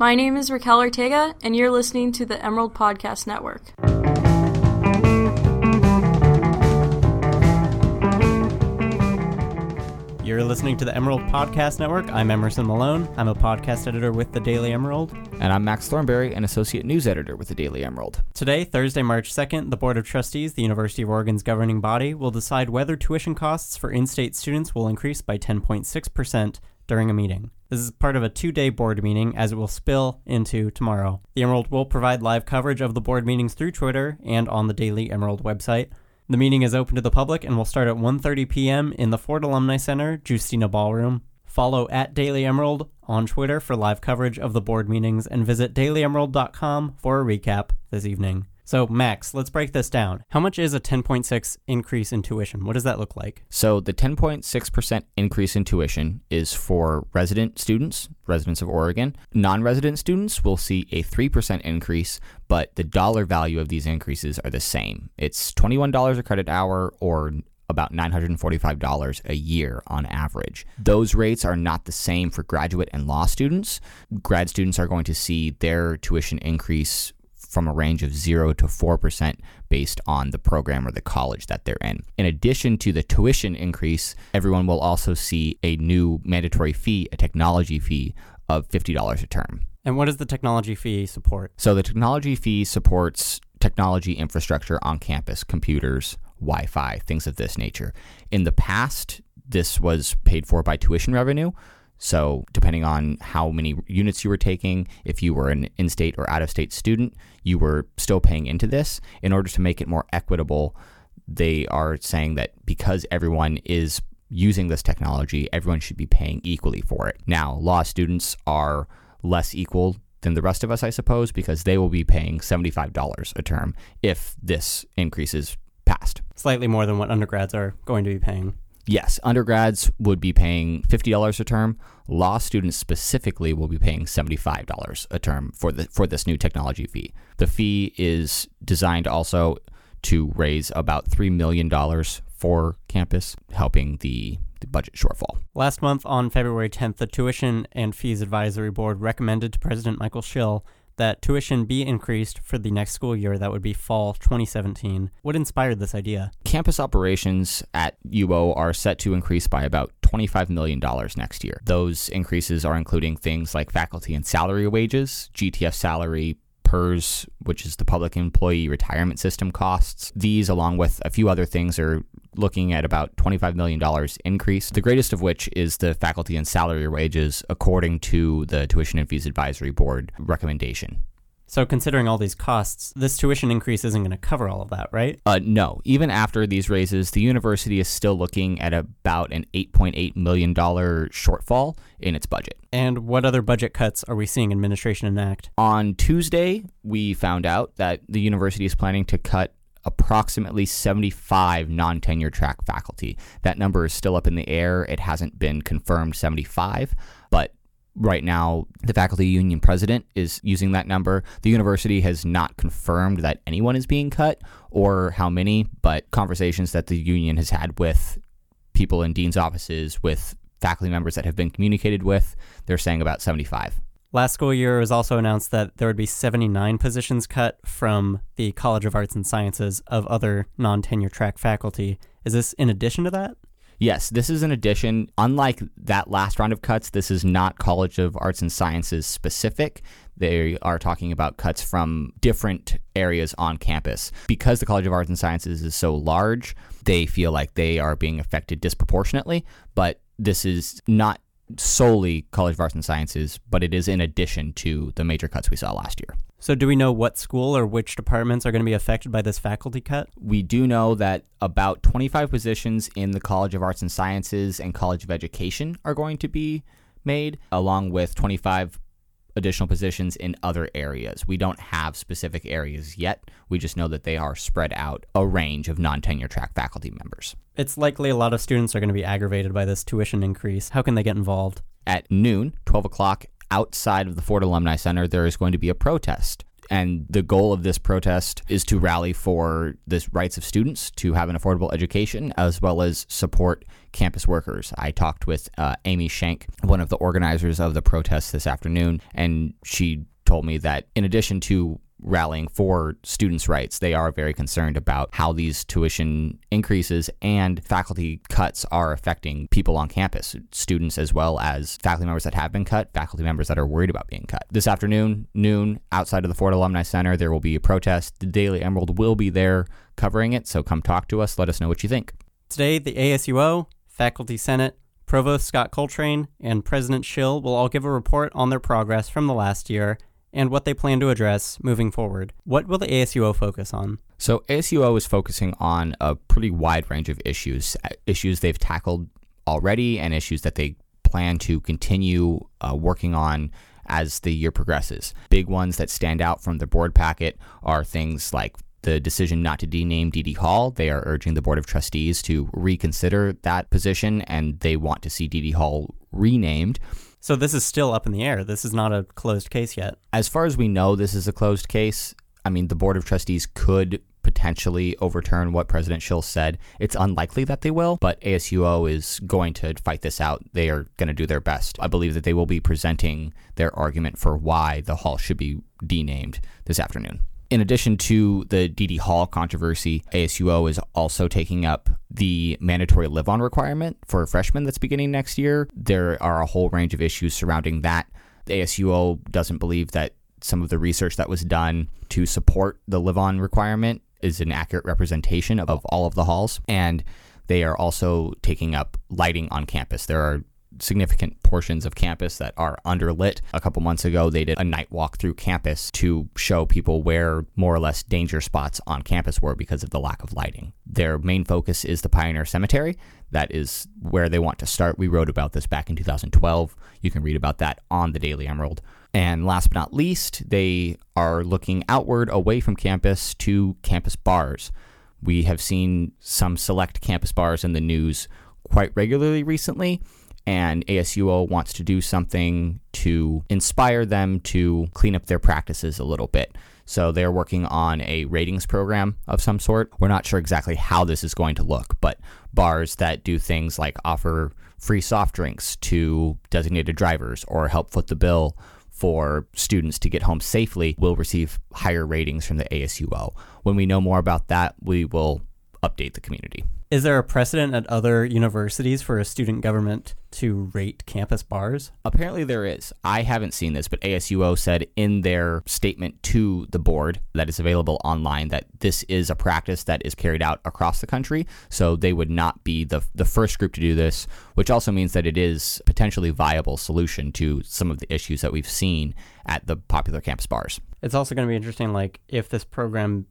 My name is Raquel Ortega, and you're listening to the Emerald Podcast Network. You're listening to the Emerald Podcast Network. I'm Emerson Malone. I'm a podcast editor with the Daily Emerald. And I'm Max Thornberry, an associate news editor with the Daily Emerald. Today, Thursday, March 2nd, the Board of Trustees, the University of Oregon's governing body, will decide whether tuition costs for in state students will increase by 10.6% during a meeting. This is part of a two day board meeting as it will spill into tomorrow. The Emerald will provide live coverage of the board meetings through Twitter and on the Daily Emerald website. The meeting is open to the public and will start at 1:30 p.m. in the Ford Alumni Center, Giustina Ballroom. Follow at Daily Emerald on Twitter for live coverage of the board meetings and visit dailyemerald.com for a recap this evening. So, Max, let's break this down. How much is a 10.6 increase in tuition? What does that look like? So, the 10.6% increase in tuition is for resident students, residents of Oregon. Non resident students will see a 3% increase, but the dollar value of these increases are the same. It's $21 a credit hour or about $945 a year on average. Those rates are not the same for graduate and law students. Grad students are going to see their tuition increase from a range of 0 to 4% based on the program or the college that they're in. In addition to the tuition increase, everyone will also see a new mandatory fee, a technology fee of $50 a term. And what does the technology fee support? So the technology fee supports technology infrastructure on campus, computers, Wi Fi, things of this nature. In the past, this was paid for by tuition revenue. So, depending on how many units you were taking, if you were an in state or out of state student, you were still paying into this. In order to make it more equitable, they are saying that because everyone is using this technology, everyone should be paying equally for it. Now, law students are less equal than the rest of us, I suppose, because they will be paying $75 a term if this increase is passed. Slightly more than what undergrads are going to be paying. Yes, undergrads would be paying $50 a term. Law students specifically will be paying $75 a term for the for this new technology fee. The fee is designed also to raise about $3 million for campus, helping the, budget shortfall. Last month, on February 10th, the Tuition and Fees Advisory Board recommended to President Michael Schill that tuition be increased for the next school year, that would be fall 2017. What inspired this idea? Campus operations at UO are set to increase by about $25 million next year. Those increases are including things like faculty and salary wages, GTF salary, PERS, which is the public employee retirement system costs. These, along with a few other things, are looking at about $25 million increase, the greatest of which is the faculty and salary wages, according to the Tuition and Fees Advisory Board recommendation. So, considering all these costs, this tuition increase isn't going to cover all of that, right? Uh, no. Even after these raises, the university is still looking at about an $8.8 million shortfall in its budget. And what other budget cuts are we seeing administration enact? On Tuesday, we found out that the university is planning to cut approximately 75 non tenure track faculty. That number is still up in the air. It hasn't been confirmed 75, but right now the faculty union president is using that number. The university has not confirmed that anyone is being cut or how many, but conversations that the union has had with people in dean's offices, with faculty members that have been communicated with, they're saying about 75. Last school year, it was also announced that there would be 79 positions cut from the College of Arts and Sciences of other non tenure track faculty. Is this in addition to that? Yes, this is an addition. Unlike that last round of cuts, this is not College of Arts and Sciences specific. They are talking about cuts from different areas on campus. Because the College of Arts and Sciences is so large, they feel like they are being affected disproportionately, but this is not solely College of Arts and Sciences, but it is in addition to the major cuts we saw last year. So, do we know what school or which departments are going to be affected by this faculty cut? We do know that about 25 positions in the College of Arts and Sciences and College of Education are going to be made, along with 25 additional positions in other areas. We don't have specific areas yet. We just know that they are spread out a range of non tenure track faculty members. It's likely a lot of students are going to be aggravated by this tuition increase. How can they get involved? At noon, 12 o'clock, outside of the Ford Alumni Center, there is going to be a protest. And the goal of this protest is to rally for the rights of students to have an affordable education as well as support campus workers. I talked with uh, Amy Shank, one of the organizers of the protest this afternoon, and she told me that in addition to rallying for students' rights. They are very concerned about how these tuition increases and faculty cuts are affecting people on campus, students as well as faculty members that have been cut, faculty members that are worried about being cut. This afternoon, noon, outside of the Ford Alumni Center, there will be a protest. The Daily Emerald will be there covering it, so come talk to us. Let us know what you think. Today, the ASUO, Faculty Senate, Provost Scott Coltrane, and President Schill will all give a report on their progress from the last year and what they plan to address moving forward. What will the ASUO focus on? So, ASUO is focusing on a pretty wide range of issues, uh, issues they've tackled already, and issues that they plan to continue uh, working on as the year progresses. Big ones that stand out from the board packet are things like the decision not to dename Deady Hall. They are urging the Board of Trustees to reconsider that position and they want to see Deady Hall renamed. So this is still up in the air. This is not a closed case yet. As far as we know, this is a closed case. I mean, the Board of Trustees could potentially overturn what President Schill said. It's unlikely that they will, but ASUO is going to fight this out. They are going to do their best. I believe that they will be presenting their argument for why the hall should be denamed this afternoon. In addition to the Deady Hall controversy, ASUO is also taking up the mandatory live on requirement for freshmen that's beginning next year. There are a whole range of issues surrounding that. The ASUO doesn't believe that some of the research that was done to support the live on requirement is an accurate representation of all of the halls. And they are also taking up lighting on campus. There are significant portions of campus that are underlit. A couple months ago, they did a night walk through campus to show people where more or less danger spots on campus were because of the lack of lighting. Their main focus is the Pioneer Cemetery. That is where they want to start. We wrote about this back in 2012. You can read about that on the Daily Emerald. And last but not least, they are looking outward away from campus to campus bars. We have seen some select campus bars in the news quite regularly recently and ASUO wants to do something to inspire them to clean up their practices a little bit. So they're working on a ratings program of some sort. We're not sure exactly how this is going to look, but bars that do things like offer free soft drinks to designated drivers or help foot the bill for students to get home safely will receive higher ratings from the ASUO. When we know more about that, we will update the community. Is there a precedent at other universities for a student government to rate campus bars? Apparently, there is. I haven't seen this, but ASUO said in their statement to the board that is available online that this is a practice that is carried out across the country. So they would not be the, the first group to do this, which also means that it is potentially viable solution to some of the issues that we've seen at the popular campus bars. It's also going to be interesting, like if this program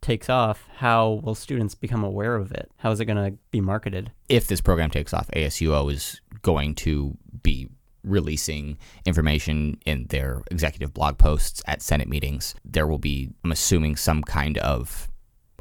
takes off, how will students become aware of it? How is it going to be marketed? If this program takes off, ASUO is going to be releasing information in their executive blog posts at Senate meetings. There will be, I'm assuming, some kind of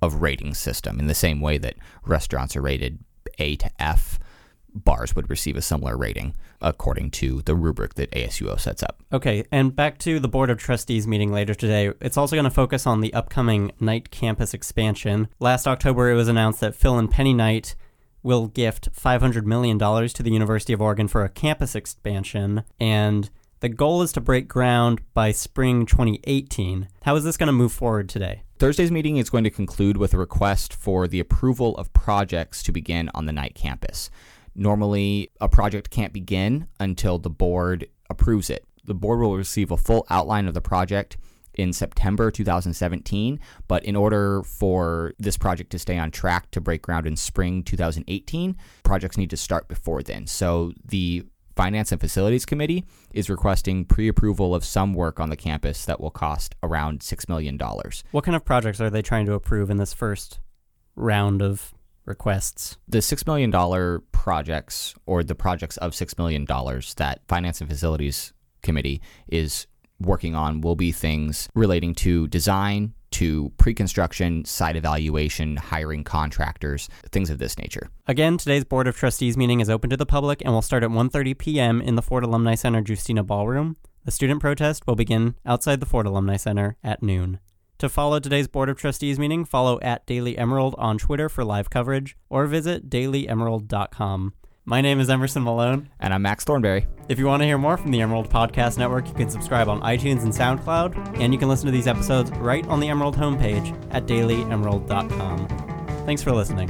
of rating system in the same way that restaurants are rated A to F bars would receive a similar rating according to the rubric that ASUO sets up. Okay, and back to the Board of Trustees meeting later today. It's also going to focus on the upcoming Knight campus expansion. Last October, it was announced that Phil and Penny Knight will gift $500 million to the University of Oregon for a campus expansion, and the goal is to break ground by spring 2018. How is this going to move forward today? Thursday's meeting is going to conclude with a request for the approval of projects to begin on the Knight campus. Normally, a project can't begin until the board approves it. The board will receive a full outline of the project in September 2017, but in order for this project to stay on track to break ground in spring 2018, projects need to start before then. So the Finance and Facilities Committee is requesting pre approval of some work on the campus that will cost around $6 million. What kind of projects are they trying to approve in this first round of requests. The $6 million projects, or the projects of $6 million that Finance and Facilities Committee is working on, will be things relating to design, to pre-construction, site evaluation, hiring contractors, things of this nature. Again, today's Board of Trustees meeting is open to the public and will start at 1:30 p.m. in the Ford Alumni Center Giustina Ballroom. The student protest will begin outside the Ford Alumni Center at noon. To follow today's Board of Trustees meeting, follow at Daily Emerald on Twitter for live coverage or visit dailyemerald.com. My name is Emerson Malone. And I'm Max Thornberry. If you want to hear more from the Emerald Podcast Network, you can subscribe on iTunes and SoundCloud, and you can listen to these episodes right on the Emerald homepage at dailyemerald.com. Thanks for listening.